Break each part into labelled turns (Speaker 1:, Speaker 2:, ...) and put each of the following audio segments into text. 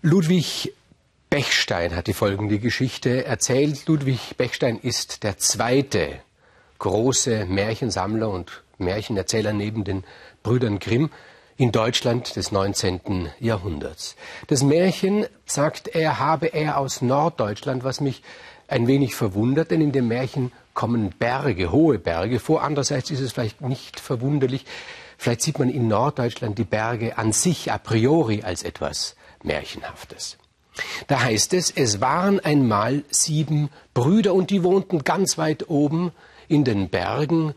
Speaker 1: Ludwig Bechstein hat die folgende Geschichte erzählt. Ludwig Bechstein ist der zweite große Märchensammler und Märchenerzähler neben den Brüdern Grimm in Deutschland des 19. Jahrhunderts. Das Märchen, sagt er, habe er aus Norddeutschland, was mich ein wenig verwundert, denn in dem Märchen kommen Berge, hohe Berge vor. Andererseits ist es vielleicht nicht verwunderlich, vielleicht sieht man in Norddeutschland die Berge an sich a priori als etwas Märchenhaftes. Da heißt es, es waren einmal sieben Brüder und die wohnten ganz weit oben in den Bergen,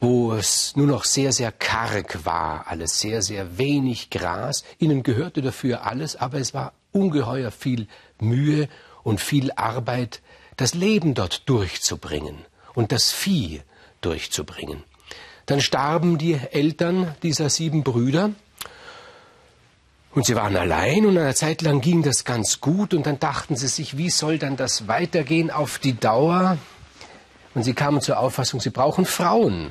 Speaker 1: wo es nur noch sehr, sehr karg war, alles sehr, sehr wenig Gras. Ihnen gehörte dafür alles, aber es war ungeheuer viel Mühe und viel Arbeit, das Leben dort durchzubringen und das Vieh durchzubringen. Dann starben die Eltern dieser sieben Brüder und sie waren allein und eine Zeit lang ging das ganz gut und dann dachten sie sich, wie soll dann das weitergehen auf die Dauer? Und sie kamen zur Auffassung, sie brauchen Frauen.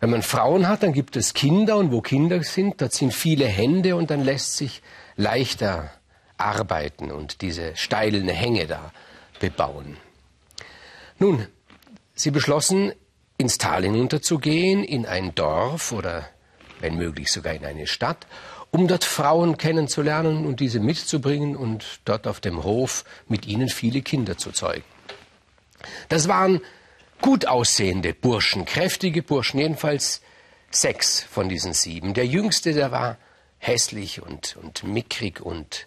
Speaker 1: Wenn man Frauen hat, dann gibt es Kinder und wo Kinder sind, dort sind viele Hände und dann lässt sich leichter arbeiten und diese steilen Hänge da bebauen. Nun, sie beschlossen, ins Tal hinunterzugehen, in ein Dorf oder wenn möglich sogar in eine Stadt, um dort Frauen kennenzulernen und diese mitzubringen und dort auf dem Hof mit ihnen viele Kinder zu zeugen. Das waren gut aussehende Burschen, kräftige Burschen, jedenfalls sechs von diesen sieben. Der jüngste, der war hässlich und, und mickrig und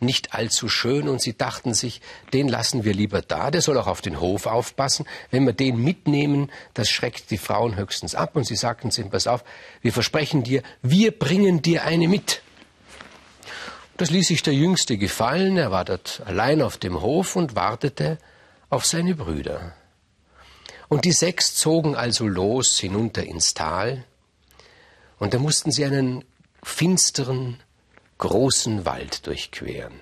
Speaker 1: nicht allzu schön und sie dachten sich, den lassen wir lieber da, der soll auch auf den Hof aufpassen. Wenn wir den mitnehmen, das schreckt die Frauen höchstens ab und sie sagten zu ihm, pass auf, wir versprechen dir, wir bringen dir eine mit. Das ließ sich der Jüngste gefallen, er war dort allein auf dem Hof und wartete auf seine Brüder. Und die sechs zogen also los hinunter ins Tal, und da mussten sie einen finsteren, großen Wald durchqueren.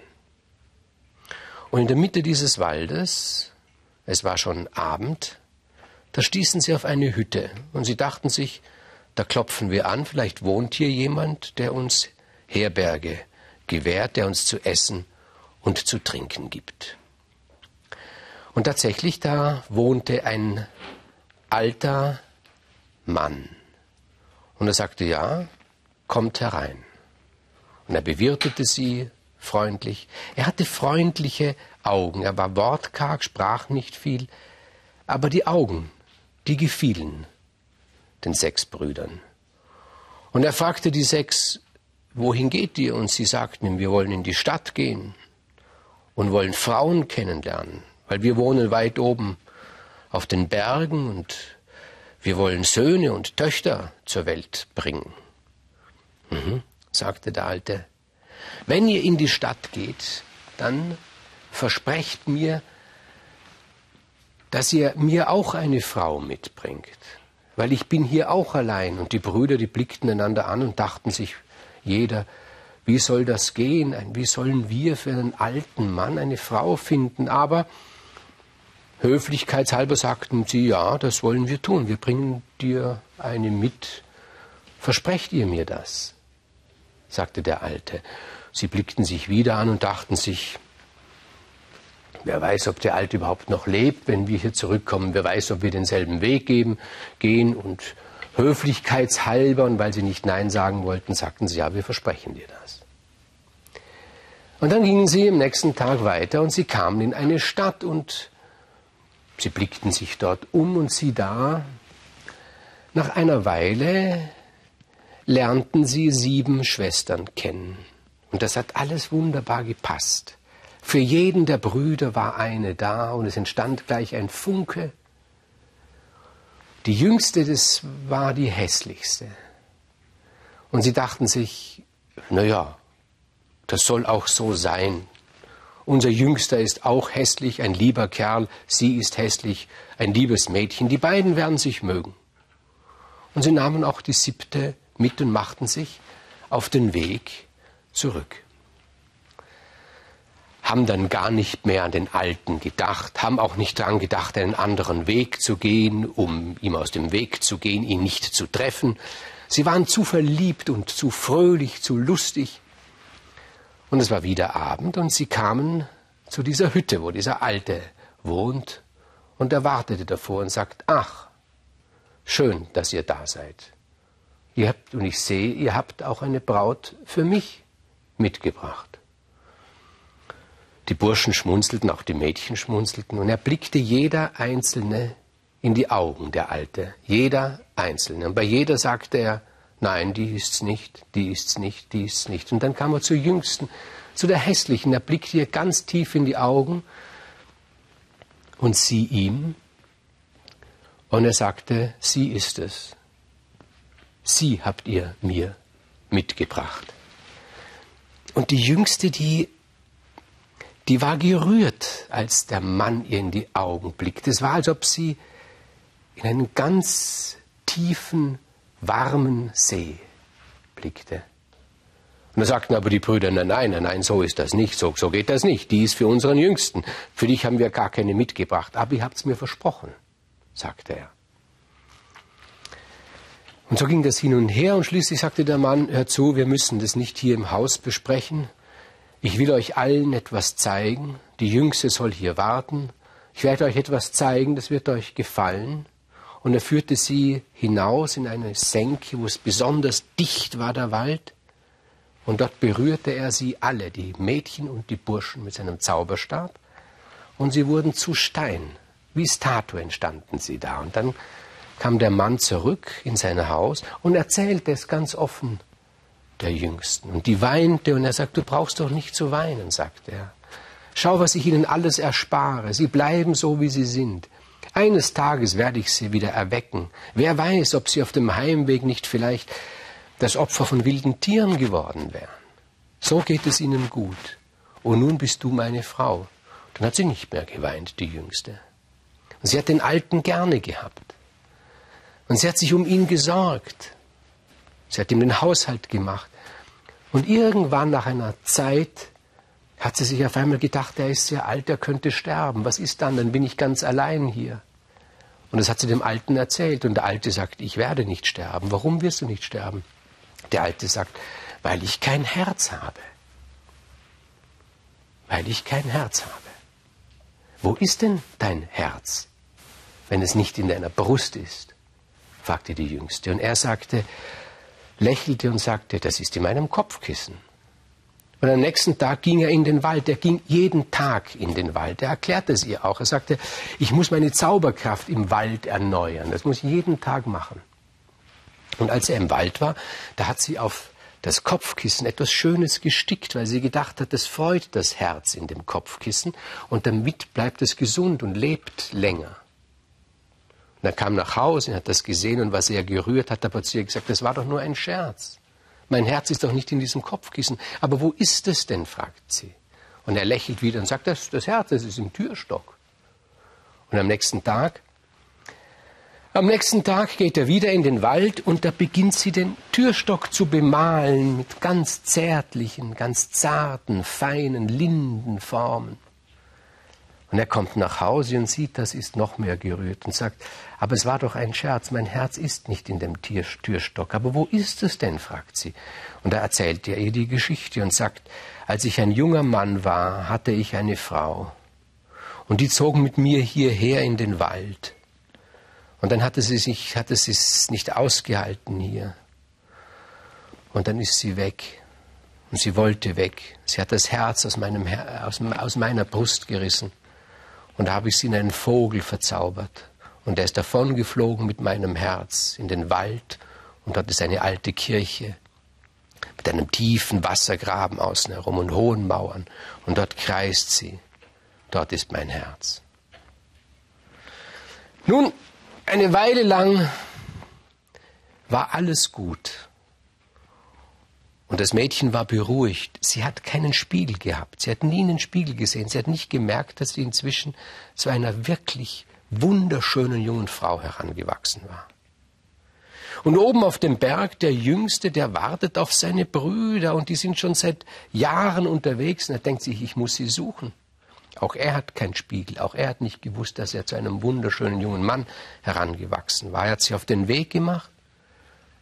Speaker 1: Und in der Mitte dieses Waldes, es war schon Abend, da stießen sie auf eine Hütte, und sie dachten sich, da klopfen wir an, vielleicht wohnt hier jemand, der uns Herberge gewährt, der uns zu essen und zu trinken gibt. Und tatsächlich, da wohnte ein alter Mann. Und er sagte, ja, kommt herein. Und er bewirtete sie freundlich. Er hatte freundliche Augen. Er war wortkarg, sprach nicht viel. Aber die Augen, die gefielen den sechs Brüdern. Und er fragte die sechs, wohin geht ihr? Und sie sagten ihm, wir wollen in die Stadt gehen und wollen Frauen kennenlernen weil wir wohnen weit oben auf den Bergen und wir wollen Söhne und Töchter zur Welt bringen. Mhm, sagte der Alte. Wenn ihr in die Stadt geht, dann versprecht mir, dass ihr mir auch eine Frau mitbringt, weil ich bin hier auch allein. Und die Brüder, die blickten einander an und dachten sich, jeder, wie soll das gehen? Wie sollen wir für einen alten Mann eine Frau finden? Aber Höflichkeitshalber sagten sie, ja, das wollen wir tun. Wir bringen dir eine mit. Versprecht ihr mir das? Sagte der Alte. Sie blickten sich wieder an und dachten sich, wer weiß, ob der Alte überhaupt noch lebt, wenn wir hier zurückkommen. Wer weiß, ob wir denselben Weg geben, gehen. Und höflichkeitshalber, und weil sie nicht Nein sagen wollten, sagten sie, ja, wir versprechen dir das. Und dann gingen sie am nächsten Tag weiter und sie kamen in eine Stadt und Sie blickten sich dort um und sie da. Nach einer Weile lernten sie sieben Schwestern kennen. Und das hat alles wunderbar gepasst. Für jeden der Brüder war eine da und es entstand gleich ein Funke. Die jüngste, das war die hässlichste. Und sie dachten sich, na ja, das soll auch so sein. Unser Jüngster ist auch hässlich, ein lieber Kerl, sie ist hässlich, ein liebes Mädchen. Die beiden werden sich mögen. Und sie nahmen auch die siebte mit und machten sich auf den Weg zurück. Haben dann gar nicht mehr an den Alten gedacht, haben auch nicht daran gedacht, einen anderen Weg zu gehen, um ihm aus dem Weg zu gehen, ihn nicht zu treffen. Sie waren zu verliebt und zu fröhlich, zu lustig, Und es war wieder Abend und sie kamen zu dieser Hütte, wo dieser Alte wohnt, und er wartete davor und sagt, ach, schön, dass ihr da seid. Ihr habt, und ich sehe, ihr habt auch eine Braut für mich mitgebracht. Die Burschen schmunzelten, auch die Mädchen schmunzelten, und er blickte jeder Einzelne in die Augen, der Alte, jeder Einzelne. Und bei jeder sagte er, nein, die ist's nicht, die ist's nicht, die ist's nicht. Und dann kam er zur Jüngsten, zu der Hässlichen, er blickte ihr ganz tief in die Augen und sie ihm, und er sagte, sie ist es. Sie habt ihr mir mitgebracht. Und die Jüngste, die, die war gerührt, als der Mann ihr in die Augen blickte. Es war, als ob sie in einen ganz tiefen, warmen See blickte. Und da sagten aber die Brüder, nein, nein, nein, so ist das nicht, so, so geht das nicht. Die ist für unseren Jüngsten. Für dich haben wir gar keine mitgebracht. Aber ihr habt's mir versprochen, sagte er. Und so ging das hin und her und schließlich sagte der Mann, hör zu, wir müssen das nicht hier im Haus besprechen. Ich will euch allen etwas zeigen. Die Jüngste soll hier warten. Ich werde euch etwas zeigen, das wird euch gefallen. Und er führte sie hinaus in eine Senke, wo es besonders dicht war, der Wald. Und dort berührte er sie alle, die Mädchen und die Burschen, mit seinem Zauberstab. Und sie wurden zu Stein. Wie Statuen standen sie da. Und dann kam der Mann zurück in sein Haus und erzählte es ganz offen der Jüngsten. Und die weinte und er sagte, du brauchst doch nicht zu weinen, sagte er. Schau, was ich ihnen alles erspare. Sie bleiben so, wie sie sind. Eines Tages werde ich sie wieder erwecken. Wer weiß, ob sie auf dem Heimweg nicht vielleicht das Opfer von wilden Tieren geworden wären. So geht es ihnen gut. Und nun bist du meine Frau. Dann hat sie nicht mehr geweint, die Jüngste. Und sie hat den Alten gerne gehabt. Und sie hat sich um ihn gesorgt. Sie hat ihm den Haushalt gemacht. Und irgendwann nach einer Zeit hat sie sich auf einmal gedacht, er ist sehr alt, er könnte sterben. Was ist dann? Dann bin ich ganz allein hier. Und das hat sie dem Alten erzählt. Und der Alte sagt, ich werde nicht sterben. Warum wirst du nicht sterben? Der Alte sagt, weil ich kein Herz habe. Weil ich kein Herz habe. Wo ist denn dein Herz, wenn es nicht in deiner Brust ist? Fragte die Jüngste. Und er sagte, lächelte und sagte, das ist in meinem Kopfkissen. Und am nächsten Tag ging er in den Wald. Er ging jeden Tag in den Wald. Er erklärte es ihr auch. Er sagte, ich muss meine Zauberkraft im Wald erneuern. Das muss ich jeden Tag machen. Und als er im Wald war, da hat sie auf das Kopfkissen etwas Schönes gestickt, weil sie gedacht hat, das freut das Herz in dem Kopfkissen und damit bleibt es gesund und lebt länger. Und er kam nach Hause und hat das gesehen und war sehr gerührt, hat zu ihr gesagt, das war doch nur ein Scherz. Mein Herz ist doch nicht in diesem Kopfkissen. Aber wo ist es denn? fragt sie. Und er lächelt wieder und sagt, das, das Herz, das ist im Türstock. Und am nächsten Tag, am nächsten Tag geht er wieder in den Wald und da beginnt sie den Türstock zu bemalen mit ganz zärtlichen, ganz zarten, feinen Lindenformen. Und er kommt nach Hause und sieht, das ist noch mehr gerührt und sagt, aber es war doch ein Scherz, mein Herz ist nicht in dem Türstock. Aber wo ist es denn? fragt sie. Und da erzählt er ihr die Geschichte und sagt, als ich ein junger Mann war, hatte ich eine Frau. Und die zogen mit mir hierher in den Wald. Und dann hatte sie sich, hatte sie es nicht ausgehalten hier. Und dann ist sie weg. Und sie wollte weg. Sie hat das Herz aus, meinem, aus, aus meiner Brust gerissen. Und da habe ich sie in einen Vogel verzaubert. Und er ist davongeflogen mit meinem Herz in den Wald. Und dort ist eine alte Kirche mit einem tiefen Wassergraben außen herum und hohen Mauern. Und dort kreist sie. Dort ist mein Herz. Nun, eine Weile lang war alles gut. Und das Mädchen war beruhigt. Sie hat keinen Spiegel gehabt. Sie hat nie einen Spiegel gesehen. Sie hat nicht gemerkt, dass sie inzwischen zu einer wirklich wunderschönen jungen Frau herangewachsen war. Und oben auf dem Berg der Jüngste, der wartet auf seine Brüder und die sind schon seit Jahren unterwegs und er denkt sich, ich muss sie suchen. Auch er hat keinen Spiegel, auch er hat nicht gewusst, dass er zu einem wunderschönen jungen Mann herangewachsen war. Er hat sich auf den Weg gemacht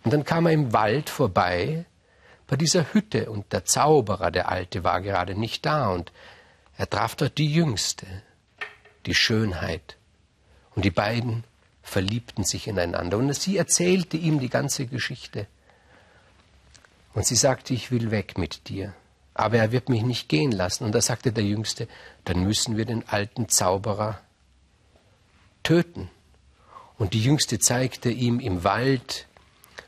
Speaker 1: und dann kam er im Wald vorbei bei dieser Hütte und der Zauberer, der Alte, war gerade nicht da und er traf dort die Jüngste, die Schönheit. Und die beiden verliebten sich ineinander. Und sie erzählte ihm die ganze Geschichte. Und sie sagte, ich will weg mit dir. Aber er wird mich nicht gehen lassen. Und da sagte der Jüngste, dann müssen wir den alten Zauberer töten. Und die Jüngste zeigte ihm im Wald,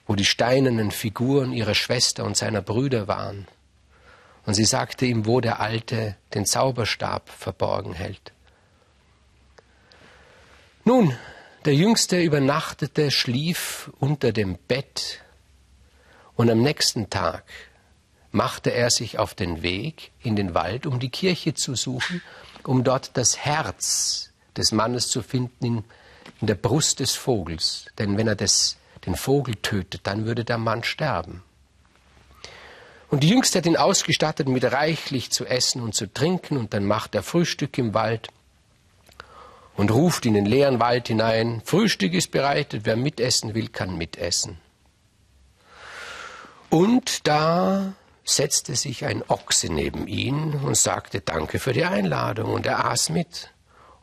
Speaker 1: wo die steinernen Figuren ihrer Schwester und seiner Brüder waren. Und sie sagte ihm, wo der Alte den Zauberstab verborgen hält. Nun, der Jüngste übernachtete, schlief unter dem Bett, und am nächsten Tag machte er sich auf den Weg in den Wald, um die Kirche zu suchen, um dort das Herz des Mannes zu finden in, in der Brust des Vogels. Denn wenn er das, den Vogel tötet, dann würde der Mann sterben. Und die Jüngste hat ihn ausgestattet mit reichlich zu essen und zu trinken, und dann macht er Frühstück im Wald und ruft in den leeren Wald hinein, Frühstück ist bereitet, wer mitessen will, kann mitessen. Und da setzte sich ein Ochse neben ihn und sagte Danke für die Einladung, und er aß mit.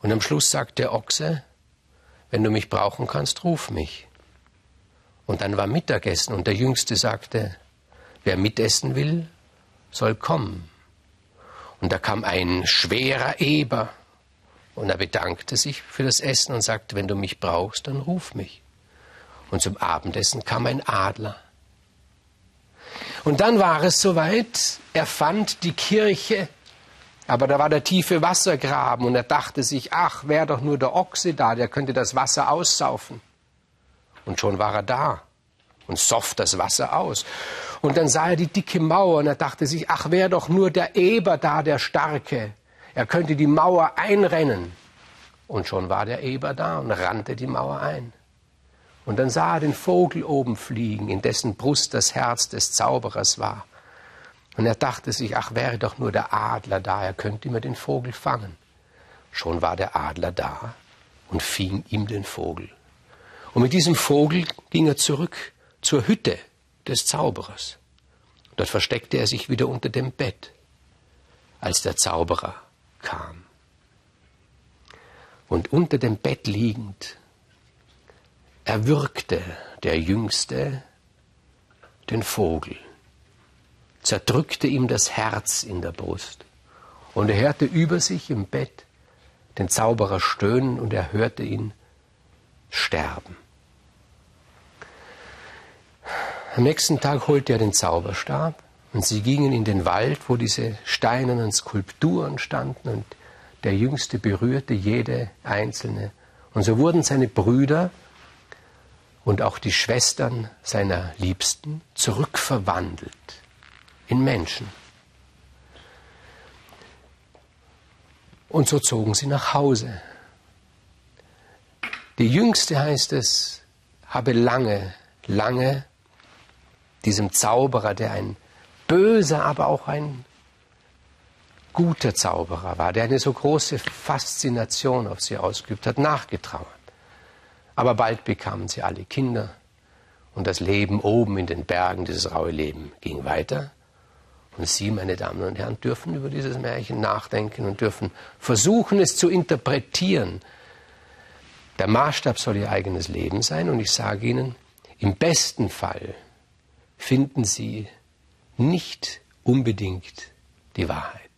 Speaker 1: Und am Schluss sagte der Ochse, wenn du mich brauchen kannst, ruf mich. Und dann war Mittagessen, und der Jüngste sagte, wer mitessen will, soll kommen. Und da kam ein schwerer Eber, und er bedankte sich für das Essen und sagte, wenn du mich brauchst, dann ruf mich. Und zum Abendessen kam ein Adler. Und dann war es soweit, er fand die Kirche, aber da war der tiefe Wassergraben und er dachte sich, ach, wäre doch nur der Ochse da, der könnte das Wasser aussaufen. Und schon war er da und soff das Wasser aus. Und dann sah er die dicke Mauer und er dachte sich, ach, wäre doch nur der Eber da, der Starke. Er könnte die Mauer einrennen. Und schon war der Eber da und rannte die Mauer ein. Und dann sah er den Vogel oben fliegen, in dessen Brust das Herz des Zauberers war. Und er dachte sich, ach, wäre doch nur der Adler da, er könnte immer den Vogel fangen. Schon war der Adler da und fing ihm den Vogel. Und mit diesem Vogel ging er zurück zur Hütte des Zauberers. Dort versteckte er sich wieder unter dem Bett, als der Zauberer kam. Und unter dem Bett liegend erwürgte der Jüngste den Vogel, zerdrückte ihm das Herz in der Brust. Und er hörte über sich im Bett den Zauberer stöhnen und er hörte ihn sterben. Am nächsten Tag holte er den Zauberstab und sie gingen in den Wald, wo diese steinernen Skulpturen standen und der Jüngste berührte jede einzelne. Und so wurden seine Brüder und auch die Schwestern seiner Liebsten zurückverwandelt in Menschen. Und so zogen sie nach Hause. Die Jüngste heißt es, habe lange, lange diesem Zauberer, der ein böser, aber auch ein guter Zauberer war, der eine so große Faszination auf sie ausgeübt hat, nachgetrauert. Aber bald bekamen sie alle Kinder und das Leben oben in den Bergen, dieses raue Leben, ging weiter. Und Sie, meine Damen und Herren, dürfen über dieses Märchen nachdenken und dürfen versuchen, es zu interpretieren. Der Maßstab soll Ihr eigenes Leben sein und ich sage Ihnen, im besten Fall finden Sie nicht unbedingt die Wahrheit.